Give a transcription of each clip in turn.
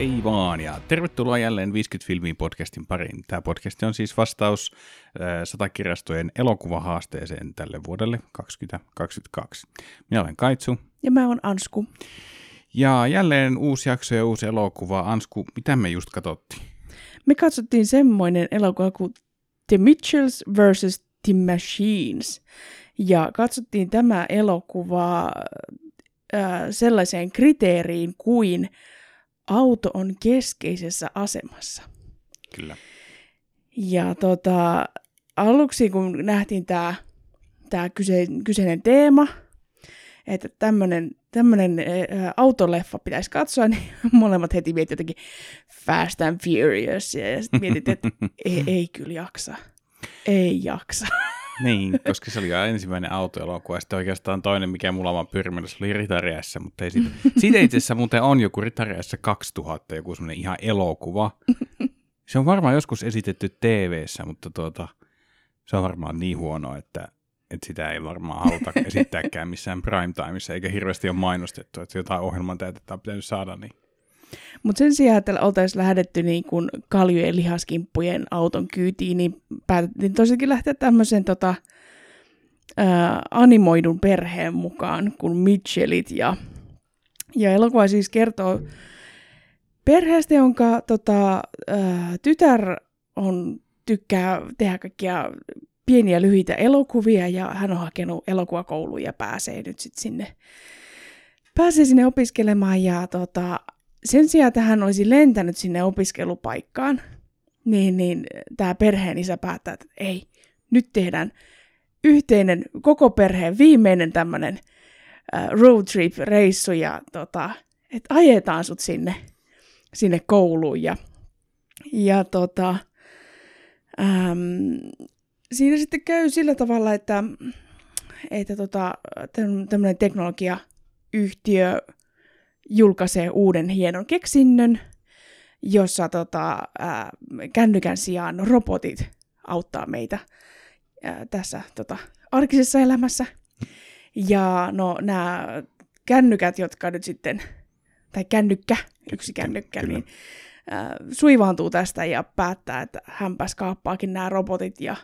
Ei vaan, ja tervetuloa jälleen 50 filmiin podcastin pariin. Tämä podcast on siis vastaus äh, satakirjastojen elokuvahaasteeseen tälle vuodelle 2022. Minä olen Kaitsu. Ja mä oon Ansku. Ja jälleen uusi jakso ja uusi elokuva. Ansku, mitä me just katsottiin? Me katsottiin semmoinen elokuva kuin The Mitchells vs. The Machines. Ja katsottiin tämä elokuva äh, sellaiseen kriteeriin kuin auto on keskeisessä asemassa. Kyllä. Ja tota, aluksi kun nähtiin tämä tää kyse, kyseinen teema, että tämmöinen autoleffa pitäisi katsoa, niin molemmat heti mietit jotenkin Fast and Furious, ja sitten mietit, että ei, ei kyllä jaksa. Ei jaksa. Niin, koska se oli ensimmäinen autoelokuva, ja sitten oikeastaan toinen, mikä mulla on pyrminyt, oli Ritariassa, mutta ei siitä. Siitä itse asiassa muuten on joku Ritariassa 2000, joku semmoinen ihan elokuva. Se on varmaan joskus esitetty tv mutta tuota, se on varmaan niin huono, että, että sitä ei varmaan haluta esittääkään missään primetimeissa, eikä hirveästi ole mainostettu, että jotain ohjelman täytettä on pitänyt saada, niin mutta sen sijaan, että oltaisiin lähdetty niin kuin kaljujen lihaskimppujen auton kyytiin, niin päätettiin tosiaankin lähteä tämmöisen tota, animoidun perheen mukaan kuin Mitchellit. Ja, ja elokuva siis kertoo perheestä, jonka tota, ää, tytär on, tykkää tehdä kaikkia pieniä lyhyitä elokuvia ja hän on hakenut elokuvakouluun ja pääsee nyt sitten sinne pääsee sinne opiskelemaan ja tota, sen sijaan, että hän olisi lentänyt sinne opiskelupaikkaan, niin, niin tämä perheen isä päättää, että ei, nyt tehdään yhteinen, koko perheen viimeinen tämmöinen uh, road trip-reissu ja tota, että ajetaan sut sinne, sinne kouluun. Ja, ja tota, äm, siinä sitten käy sillä tavalla, että, että tota, tämmöinen teknologiayhtiö julkaisee uuden hienon keksinnön, jossa tota, ää, kännykän sijaan robotit auttaa meitä ää, tässä tota, arkisessa elämässä. Ja no nämä kännykät, jotka nyt sitten, tai kännykkä, yksi kännykkä, Kyllä. niin ää, suivaantuu tästä ja päättää, että hänpäs kaappaakin nämä robotit ja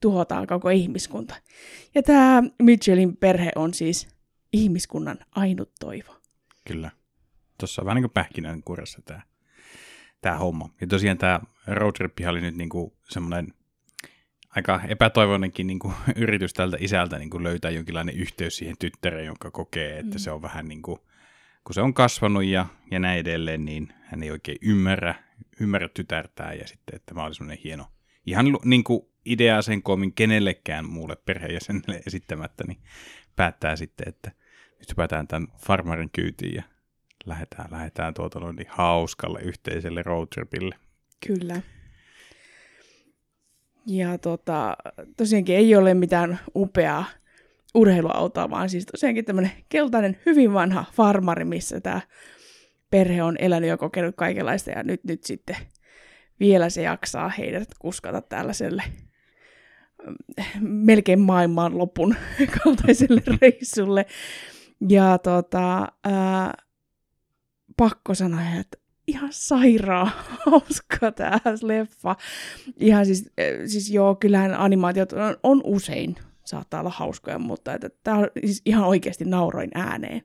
tuhotaan koko ihmiskunta. Ja tämä Mitchellin perhe on siis ihmiskunnan ainut toivo. Kyllä tuossa on vähän niin kuin pähkinän kurassa tämä, tämä homma. Ja tosiaan tämä roadtrip oli nyt niin kuin semmoinen aika epätoivoinenkin niin kuin yritys tältä isältä niin kuin löytää jonkinlainen yhteys siihen tyttäreen, jonka kokee, että mm. se on vähän niin kuin, kun se on kasvanut ja, ja näin edelleen, niin hän ei oikein ymmärrä, ymmärrä tytärtää ja sitten, että tämä oli semmoinen hieno, ihan niin kuin idea sen koomin kenellekään muulle perheenjäsenelle esittämättä, niin päättää sitten, että nyt päätään tämän farmarin kyytiin ja lähdetään, lähdetään tuota noin niin hauskalle yhteiselle roadtripille. Kyllä. Ja tota, tosiaankin ei ole mitään upeaa urheiluautoa, vaan siis tosiaankin tämmöinen keltainen, hyvin vanha farmari, missä tämä perhe on elänyt ja kokenut kaikenlaista, ja nyt, nyt sitten vielä se jaksaa heidät kuskata tällaiselle melkein maailman lopun kaltaiselle reissulle. Ja tota, ää, pakko sanoa, että ihan sairaan hauska tämä leffa. Ihan siis, eh, siis joo, kyllähän animaatiot on, on usein saattaa olla hauskoja, mutta että tämä on siis ihan oikeasti nauroin ääneen.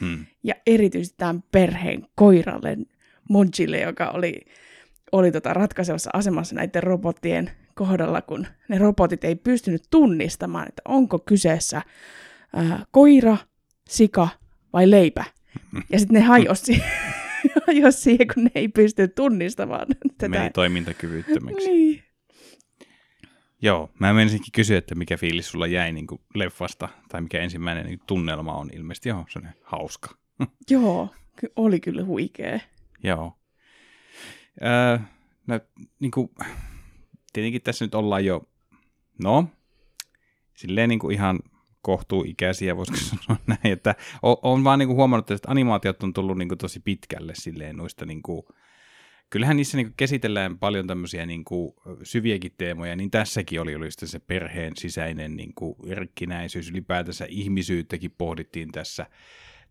Hmm. Ja erityisesti tämän perheen koiralle Monchille, joka oli, oli tota ratkaisevassa asemassa näiden robottien kohdalla, kun ne robotit ei pystynyt tunnistamaan, että onko kyseessä ää, koira, sika vai leipä. Ja sitten ne hajosi, hajosi siihen, kun ne ei pysty tunnistamaan tätä. Meni toimintakyvyttömäksi. niin. Joo, mä menisinkin kysyä, että mikä fiilis sulla jäi niin kuin leffasta, tai mikä ensimmäinen niin tunnelma on ilmeisesti, joo, se on hauska. joo, oli kyllä huikea. Joo. Öö, no, niin kuin, tietenkin tässä nyt ollaan jo, no, silleen niin kuin ihan kohtuuikäisiä, voisiko sanoa näin, että on, vaan niin kuin huomannut, että animaatiot on tullut niin kuin tosi pitkälle silleen noista niin kuin, kyllähän niissä niin käsitellään paljon tämmöisiä niin kuin syviäkin teemoja, niin tässäkin oli, oli se perheen sisäinen niin kuin rikkinäisyys, ylipäätänsä ihmisyyttäkin pohdittiin tässä,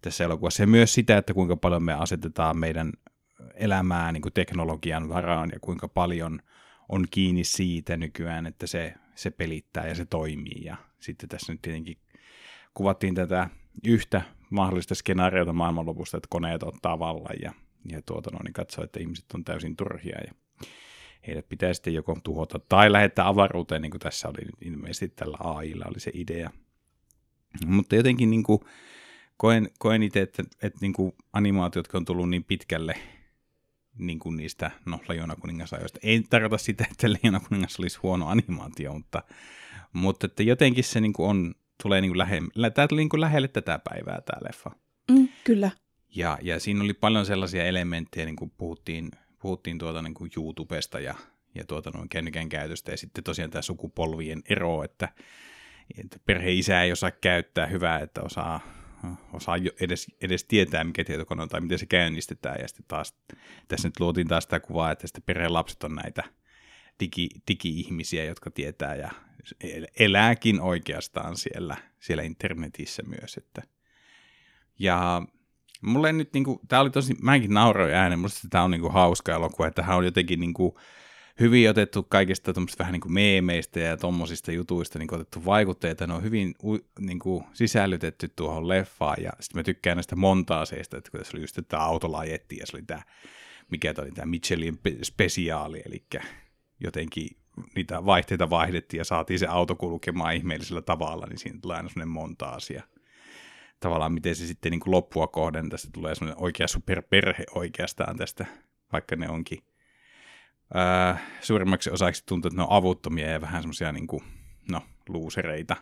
tässä elokuvassa. Ja myös sitä, että kuinka paljon me asetetaan meidän elämää niin kuin teknologian varaan ja kuinka paljon on kiinni siitä nykyään, että se, se pelittää ja se toimii. Ja sitten tässä nyt tietenkin kuvattiin tätä yhtä mahdollista skenaariota maailmanlopusta, että koneet ottaa vallan ja, ja tuota, no, niin katsoo, että ihmiset on täysin turhia ja heidät pitää sitten joko tuhota tai lähettää avaruuteen, niin kuin tässä oli ilmeisesti tällä AIlla oli se idea. Mutta jotenkin niin kuin, koen, koen itse, että, että niin kuin animaatiot, jotka on tullut niin pitkälle niin kuin niistä, no, Leijona kuningasajoista. Ei tarkoita sitä, että Leijona kuningas olisi huono animaatio, mutta, mutta että jotenkin se niin kuin on, tulee niin kuin lähelle, tämä tuli niin kuin lähelle tätä päivää tämä leffa. Mm, kyllä. Ja, ja siinä oli paljon sellaisia elementtejä, niin kuin puhuttiin, puhuttiin tuota niin kuin YouTubesta ja, ja tuota noin kännykän käytöstä, ja sitten tosiaan tämä sukupolvien ero, että, että perheisä ei osaa käyttää hyvää, että osaa osaa edes, edes tietää, mikä tietokone on tai miten se käynnistetään. Ja sitten taas, tässä nyt luotiin taas sitä kuvaa, että sitten perheen lapset on näitä digi, digi-ihmisiä, jotka tietää ja elääkin oikeastaan siellä, siellä internetissä myös. Että. Ja mulle nyt, niin kuin, tämä oli tosi, mäkin nauroin äänen, musta tämä on niin kuin, hauska elokuva, että tämä on jotenkin niin kuin, hyvin otettu kaikista vähän niin kuin meemeistä ja tuommoisista jutuista niin otettu vaikutteita. Ne on hyvin niin kuin sisällytetty tuohon leffaan ja sitten mä tykkään näistä montaaseista, että kun tässä oli just tämä autolajetti ja se oli tämä, mikä oli tämä Michelin spesiaali, eli jotenkin niitä vaihteita vaihdettiin ja saatiin se auto kulkemaan ihmeellisellä tavalla, niin siinä tulee aina sellainen montaasia. Tavallaan miten se sitten niin kuin loppua kohden, tästä tulee sellainen oikea superperhe oikeastaan tästä, vaikka ne onkin ää, suurimmaksi osaksi tuntuu, että ne on avuttomia ja vähän semmoisia niin kuin, no, luusereita.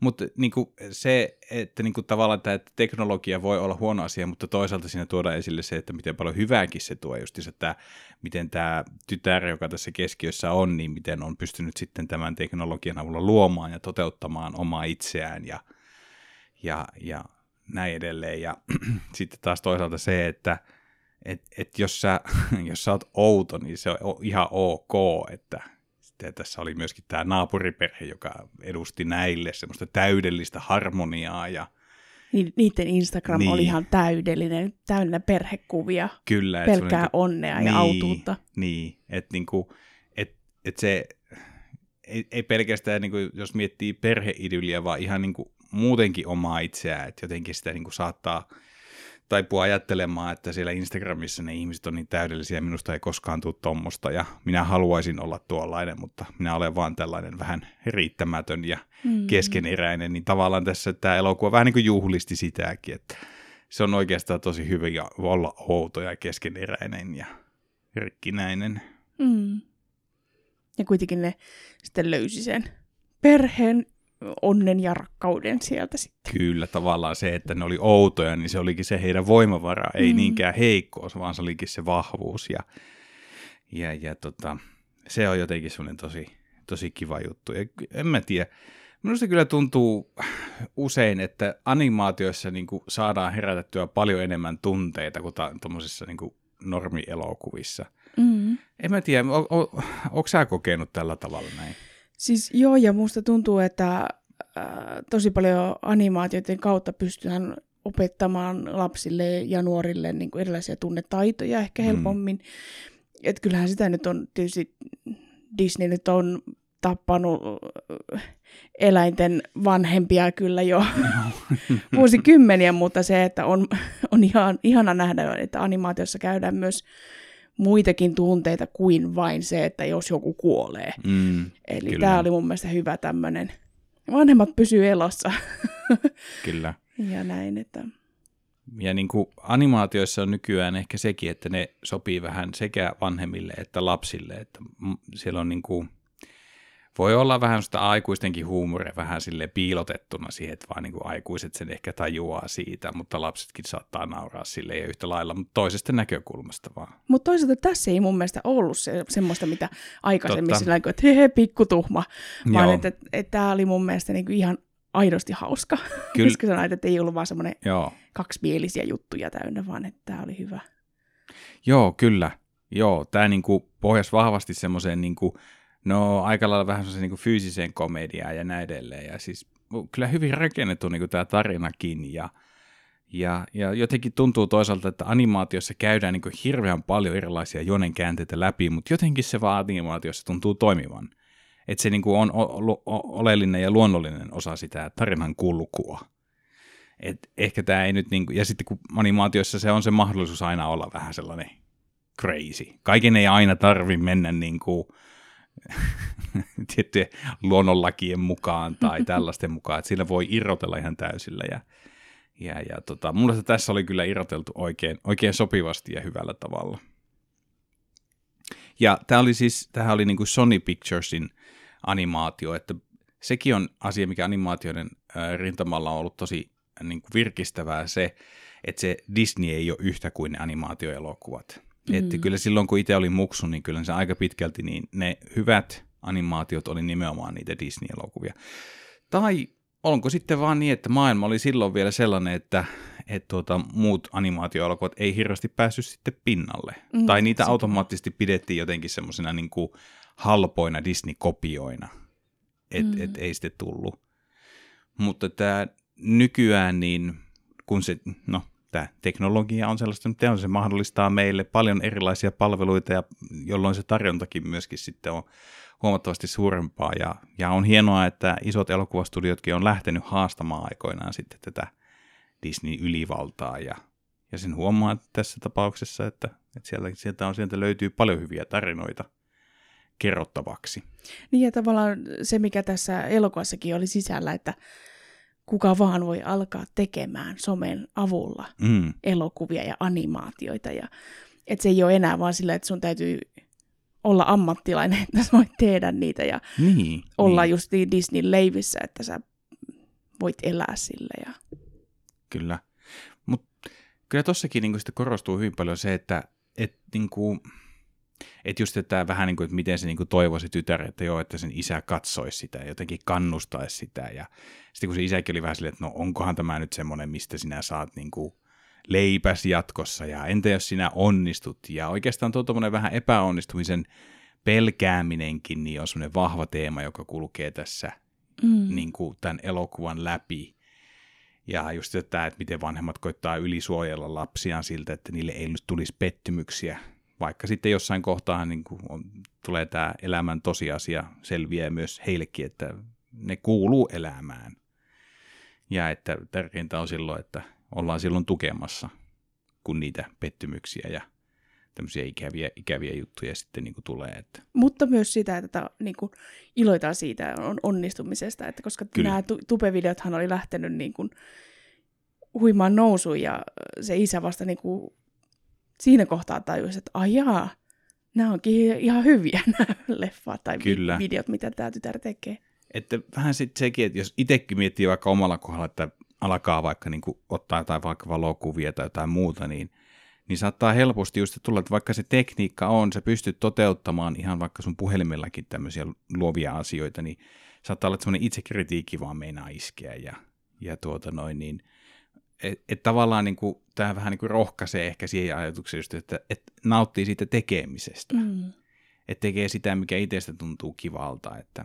Mutta niin se, että niin kuin, tavallaan tämä teknologia voi olla huono asia, mutta toisaalta siinä tuodaan esille se, että miten paljon hyvääkin se tuo just, että miten tämä tytär, joka tässä keskiössä on, niin miten on pystynyt sitten tämän teknologian avulla luomaan ja toteuttamaan omaa itseään ja, ja, ja näin edelleen. Ja sitten taas toisaalta se, että että et jos, sä, jos sä oot outo, niin se on ihan ok, että sitten tässä oli myöskin tämä naapuriperhe, joka edusti näille semmoista täydellistä harmoniaa ja Ni, niiden Instagram niin. oli ihan täydellinen, täynnä perhekuvia, Kyllä, pelkkää niinku, onnea niin, ja autuutta. Niin, että niinku, et, et se ei, ei pelkästään, niinku, jos miettii perheidyliä, vaan ihan niinku, muutenkin omaa itseään, että jotenkin sitä niinku, saattaa taipuu ajattelemaan, että siellä Instagramissa ne ihmiset on niin täydellisiä, minusta ei koskaan tule tuommoista ja minä haluaisin olla tuollainen, mutta minä olen vaan tällainen vähän riittämätön ja mm. keskeneräinen, niin tavallaan tässä tämä elokuva vähän niin kuin juhlisti sitäkin, että se on oikeastaan tosi hyvä ja olla outo ja keskeneräinen ja rikkinäinen. Mm. Ja kuitenkin ne sitten löysi sen perheen onnen ja rakkauden sieltä sitten. Kyllä, tavallaan se, että ne oli outoja, niin se olikin se heidän voimavara, ei mm. niinkään heikkous, vaan se olikin se vahvuus. Ja, ja, ja tota, se on jotenkin sellainen tosi, tosi kiva juttu. Ja en mä tiedä, minusta kyllä tuntuu usein, että animaatioissa niin kuin saadaan herätettyä paljon enemmän tunteita kuin tuommoisissa niin normielokuvissa. Mm. En mä tiedä, onko sä kokenut tällä tavalla näin? Siis joo, ja musta tuntuu, että äh, tosi paljon animaatioiden kautta pystytään opettamaan lapsille ja nuorille niin kuin erilaisia tunnetaitoja ehkä mm. helpommin. Mm. Et kyllähän sitä nyt on tietysti, Disney nyt on tappanut äh, eläinten vanhempia kyllä jo vuosikymmeniä, mutta se, että on, on ihan, ihana nähdä, että animaatiossa käydään myös muitakin tunteita kuin vain se, että jos joku kuolee. Mm, Eli tämä oli mun mielestä hyvä tämmöinen, vanhemmat pysyy elossa. kyllä. Ja näin, että... Ja niin kuin animaatioissa on nykyään ehkä sekin, että ne sopii vähän sekä vanhemmille että lapsille, että siellä on niin kuin voi olla vähän sitä aikuistenkin huumoria vähän sille piilotettuna siihen, että vaan niin kuin aikuiset sen ehkä tajuaa siitä, mutta lapsetkin saattaa nauraa sille ja yhtä lailla, mutta toisesta näkökulmasta vaan. Mutta toisaalta tässä ei mun mielestä ollut se, semmoista, mitä aikaisemmin sillä että he, he pikkutuhma, vaan Joo. että, että, että tämä oli mun mielestä niin kuin ihan aidosti hauska. Kyllä. Koska sanoit, että ei ollut vaan semmoinen kaksimielisiä juttuja täynnä, vaan että tämä oli hyvä. Joo, kyllä. Joo, tämä niinku pohjasi vahvasti semmoiseen niinku, No aika lailla vähän se niin fyysiseen komediaan ja näin edelleen. Ja siis kyllä hyvin rakennettu niin tämä tarinakin ja, Ja, ja jotenkin tuntuu toisaalta, että animaatiossa käydään niin hirveän paljon erilaisia jonen käänteitä läpi, mutta jotenkin se vaan animaatiossa tuntuu toimivan. Että se niin on o- o- oleellinen ja luonnollinen osa sitä tarinan kulkua. Et ehkä tämä ei nyt, niin kuin, ja sitten kun animaatiossa se on se mahdollisuus aina olla vähän sellainen crazy. Kaiken ei aina tarvi mennä niin kuin, tiettyjen luonnonlakien mukaan tai tällaisten mukaan, että sillä voi irrotella ihan täysillä. Ja, ja, ja tota, mulle tässä oli kyllä irroteltu oikein, oikein sopivasti ja hyvällä tavalla. Ja tämä oli siis, tämähän oli niin kuin Sony Picturesin animaatio, että sekin on asia, mikä animaatioiden rintamalla on ollut tosi niin kuin virkistävää se, että se Disney ei ole yhtä kuin ne animaatioelokuvat. Mm. Että kyllä silloin, kun itse oli muksu, niin kyllä se aika pitkälti niin ne hyvät animaatiot oli nimenomaan niitä Disney-elokuvia. Tai onko sitten vaan niin, että maailma oli silloin vielä sellainen, että, että tuota, muut animaatioelokuvat ei hirveästi päässyt sitten pinnalle. Mm, tai niitä automaattisesti pidettiin jotenkin semmoisena niin kuin halpoina Disney-kopioina. Että mm. et ei sitten tullut. Mutta tämä nykyään niin, kun se, no tämä teknologia on sellaista, että se mahdollistaa meille paljon erilaisia palveluita, ja jolloin se tarjontakin myöskin sitten on huomattavasti suurempaa. Ja, ja on hienoa, että isot elokuvastudiotkin on lähtenyt haastamaan aikoinaan sitten tätä Disney-ylivaltaa. Ja, ja sen huomaa että tässä tapauksessa, että, että sieltä, sieltä, on, sieltä löytyy paljon hyviä tarinoita kerrottavaksi. Niin ja tavallaan se, mikä tässä elokuvassakin oli sisällä, että kuka vaan voi alkaa tekemään somen avulla mm. elokuvia ja animaatioita. Ja, että se ei ole enää vaan sillä, että sun täytyy olla ammattilainen, että sä voit tehdä niitä ja niin, olla niin. just niin Disney-leivissä, että sä voit elää sille. Ja... Kyllä. Mutta kyllä tossakin niin korostuu hyvin paljon se, että et, niin kuin, että just että vähän niin kuin, että miten se niin kuin toivoisi tytär, että joo, että sen isä katsoisi sitä ja jotenkin kannustaisi sitä. Ja sitten kun se isäkin oli vähän silleen, että no onkohan tämä nyt semmoinen, mistä sinä saat niin kuin leipäs jatkossa ja entä jos sinä onnistut. Ja oikeastaan tuo vähän epäonnistumisen pelkääminenkin niin on semmoinen vahva teema, joka kulkee tässä mm. niin kuin tämän elokuvan läpi. Ja just tämä, että miten vanhemmat koittaa ylisuojella lapsiaan siltä, että niille ei nyt tulisi pettymyksiä vaikka sitten jossain kohtaa niin kuin on, tulee tämä elämän tosiasia selviää myös heillekin, että ne kuuluu elämään. Ja että tärkeintä on silloin, että ollaan silloin tukemassa, kun niitä pettymyksiä ja tämmöisiä ikäviä, ikäviä juttuja sitten niin kuin tulee. Että. Mutta myös sitä, että niin kuin iloitaan siitä on onnistumisesta, että koska Kyllä. nämä tupevideothan oli lähtenyt niin kuin huimaan nousuun ja se isä vasta niin kuin siinä kohtaa tajusin, että ajaa, nämä onkin ihan hyviä nämä leffat tai Kyllä. videot, mitä tämä tytär tekee. Että vähän sitten sekin, että jos itsekin miettii vaikka omalla kohdalla, että alkaa vaikka niin kuin ottaa jotain vaikka valokuvia tai jotain muuta, niin, niin saattaa helposti just tulla, että vaikka se tekniikka on, sä pystyt toteuttamaan ihan vaikka sun puhelimellakin tämmöisiä luovia asioita, niin saattaa olla, että semmoinen itsekritiikki vaan meinaa iskeä ja, ja tuota noin, niin että et tavallaan niin kuin, tämä vähän niin kuin rohkaisee ehkä siihen ajatukseen just, että et nauttii siitä tekemisestä. Mm. Että tekee sitä, mikä itsestä tuntuu kivalta. Että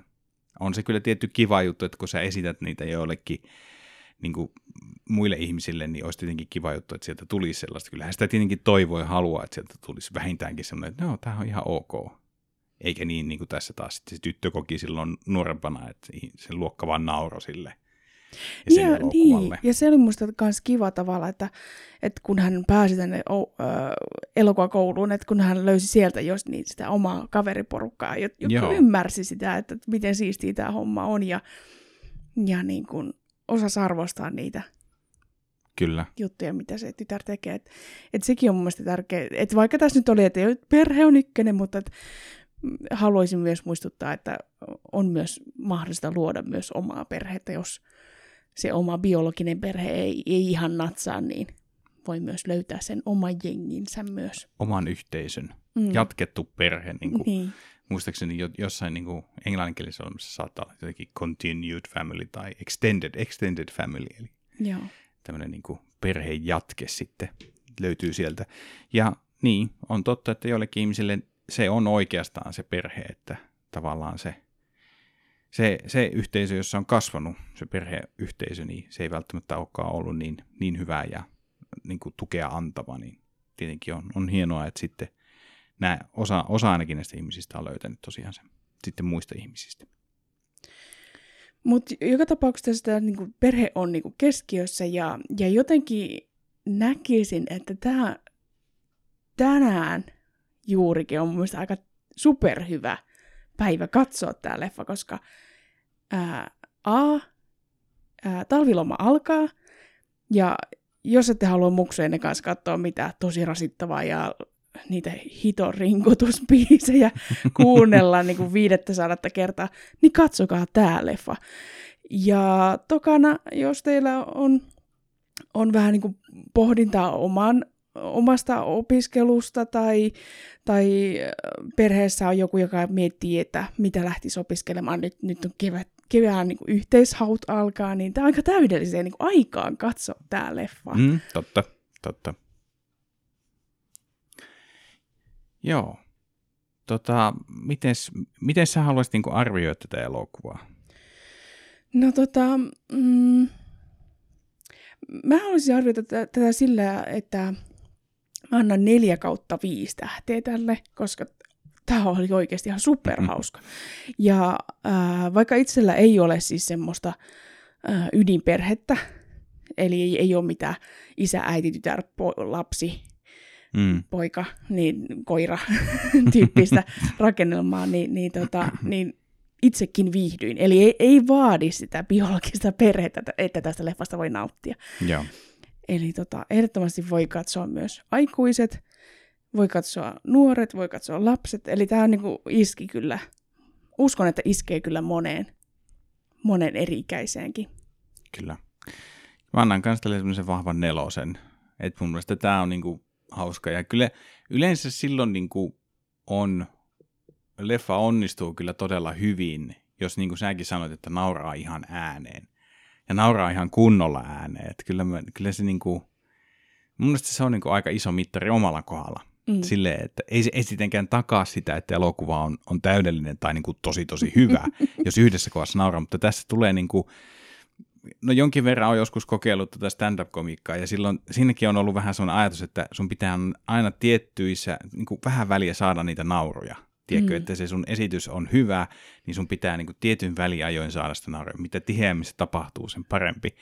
on se kyllä tietty kiva juttu, että kun sä esität niitä joillekin niin kuin muille ihmisille, niin olisi tietenkin kiva juttu, että sieltä tulisi sellaista. Kyllähän sitä tietenkin toivoo ja haluaa, että sieltä tulisi vähintäänkin sellainen, että no, tämä on ihan ok. Eikä niin, niin kuin tässä taas sitten se tyttö koki silloin nuorempana, että se luokka vaan nauro sille – ja, ja, niin. ja se oli musta myös kiva tavalla, että, että kun hän pääsi tänne o, ö, elokuvakouluun, että kun hän löysi sieltä jos niin sitä omaa kaveriporukkaa, joka Joo. ymmärsi sitä, että miten siistiä tämä homma on ja, ja niin kuin osasi arvostaa niitä Kyllä. juttuja, mitä se tytär tekee. Et, et sekin on mun mielestä tärkeää. Et vaikka tässä nyt oli, että perhe on ykkönen, mutta et haluaisin myös muistuttaa, että on myös mahdollista luoda myös omaa perhettä, jos se oma biologinen perhe ei, ei ihan natsaa, niin voi myös löytää sen oman jenginsä myös. Oman yhteisön. Mm. Jatkettu perhe. Niin kuin, niin. Muistaakseni jossain niin kuin englanninkielisessä olemassa saattaa olla jotenkin continued family tai extended, extended family. Eli Joo. tämmöinen niin kuin perhejatke sitten löytyy sieltä. Ja niin, on totta, että joillekin ihmisille se on oikeastaan se perhe, että tavallaan se se, se yhteisö, jossa on kasvanut se perheyhteisö, niin se ei välttämättä olekaan ollut niin, niin hyvää ja niin kuin tukea antava, niin tietenkin on, on hienoa, että sitten nämä, osa, osa ainakin näistä ihmisistä on löytänyt tosiaan sen sitten muista ihmisistä. Mutta joka tapauksessa tämä niin perhe on niin kuin keskiössä ja, ja jotenkin näkisin, että tämä tänään juurikin on mun mielestä aika superhyvä päivä katsoa tämä leffa, koska ää, A, ää, talviloma alkaa, ja jos ette halua muksujen kanssa katsoa mitä tosi rasittavaa ja niitä hiton rinkutuspiisejä kuunnella niin kuin viidettä sadatta kertaa, niin katsokaa tämä leffa. Ja tokana, jos teillä on, on vähän niin kuin pohdintaa oman, omasta opiskelusta tai, tai perheessä on joku, joka miettii, että mitä lähtisi opiskelemaan, nyt, nyt on kevät, kevään niin yhteishaut alkaa, niin tämä on aika täydelliseen niin aikaan katsoa tämä leffa. Mm, totta, totta. Joo. Tota, mitens, miten sä haluaisit niin arvioida tätä elokuvaa? No tota, mm, mä haluaisin arvioida tätä, tätä sillä, että mä annan neljä kautta viisi tähteä tälle, koska tämä oli oikeasti ihan superhauska. Ja äh, vaikka itsellä ei ole siis semmoista äh, ydinperhettä, eli ei, ei ole mitään isä, äiti, tytär, po- lapsi, mm. poika, niin koira tyyppistä rakennelmaa, niin, niin, tota, niin itsekin viihdyin. Eli ei, ei vaadi sitä biologista perhettä, että tästä leffasta voi nauttia. Joo. Eli tota, ehdottomasti voi katsoa myös aikuiset, voi katsoa nuoret, voi katsoa lapset. Eli tämä on niinku iski kyllä, uskon, että iskee kyllä moneen, monen eri-ikäiseenkin. Kyllä. Mä annan kanssa tälle vahvan nelosen. Että mun mielestä tämä on niinku hauska. Ja kyllä yleensä silloin niinku on, leffa onnistuu kyllä todella hyvin, jos niin kuin säkin sanoit, että nauraa ihan ääneen. Ja nauraa ihan kunnolla ääneen. Että kyllä, mä, kyllä se niinku, mun mielestä se on niinku aika iso mittari omalla kohdalla. Mm. Silleen, että ei se ei sittenkään takaa sitä, että elokuva on, on täydellinen tai niinku tosi tosi hyvä, jos yhdessä kohdassa nauraa, mutta tässä tulee niinku, no jonkin verran on joskus kokeillut tätä stand-up-komiikkaa, ja silloin siinäkin on ollut vähän sellainen ajatus, että sun pitää aina tiettyissä, niin kuin vähän väliä saada niitä nauroja. Tiedätkö, mm. että se sun esitys on hyvä, niin sun pitää niin kuin tietyn väliajoin saada sitä nauroja. Mitä tiheämmin se tapahtuu, sen parempi.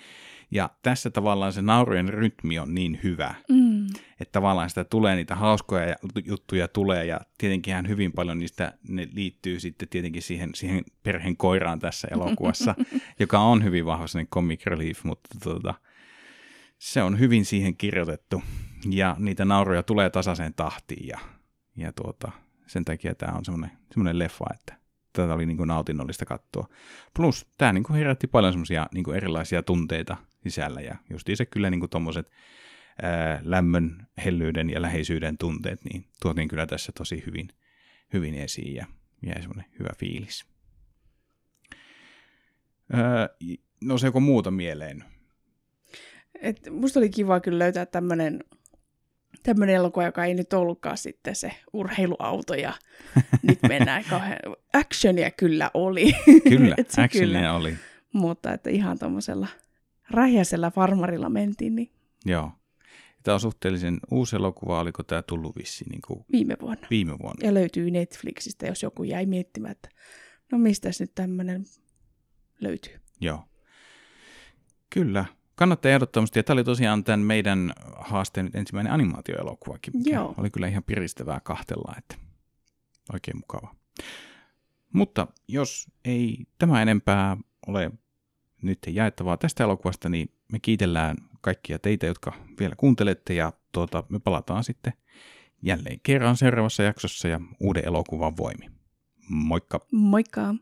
Ja tässä tavallaan se naurojen rytmi on niin hyvä, mm. että tavallaan sitä tulee, niitä hauskoja juttuja tulee, ja tietenkin hyvin paljon niistä ne liittyy sitten tietenkin siihen, siihen perheen koiraan tässä elokuvassa, joka on hyvin vahva sellainen comic relief, mutta tota, se on hyvin siihen kirjoitettu, ja niitä nauroja tulee tasaiseen tahtiin, ja, ja tuota, sen takia tämä on semmoinen, semmoinen leffa, että tätä oli niin kuin nautinnollista katsoa. Plus tämä niin kuin herätti paljon semmoisia niin kuin erilaisia tunteita sisällä ja justiinsa kyllä niin tuommoiset lämmön, hellyyden ja läheisyyden tunteet, niin tuotiin kyllä tässä tosi hyvin, hyvin esiin ja jäi semmoinen hyvä fiilis. Öö, no se joko muuta mieleen? Et musta oli kiva kyllä löytää tämmöinen tämmöinen elokuva, joka ei nyt ollutkaan sitten se urheiluauto ja nyt mennään kauhean... Actionia kyllä oli. Kyllä, actionia kyllä. oli. Mutta että ihan tuommoisella rähjäisellä farmarilla mentiin. Niin... Joo. Tämä on suhteellisen uusi elokuva, oliko tämä tullut vissiin niin kuin viime vuonna. Viime vuonna. Ja löytyy Netflixistä, jos joku jäi miettimään, että no mistä nyt tämmöinen löytyy. Joo. Kyllä, kannattaa ehdottomasti. Ja tämä oli tosiaan tämän meidän haasteen ensimmäinen animaatioelokuvakin. Joo. Oli kyllä ihan piristävää kahtella, että oikein mukava. Mutta jos ei tämä enempää ole nyt jaettavaa tästä elokuvasta, niin me kiitellään kaikkia teitä, jotka vielä kuuntelette ja tuota, me palataan sitten jälleen kerran seuraavassa jaksossa ja uuden elokuvan voimi. Moikka! Moikka!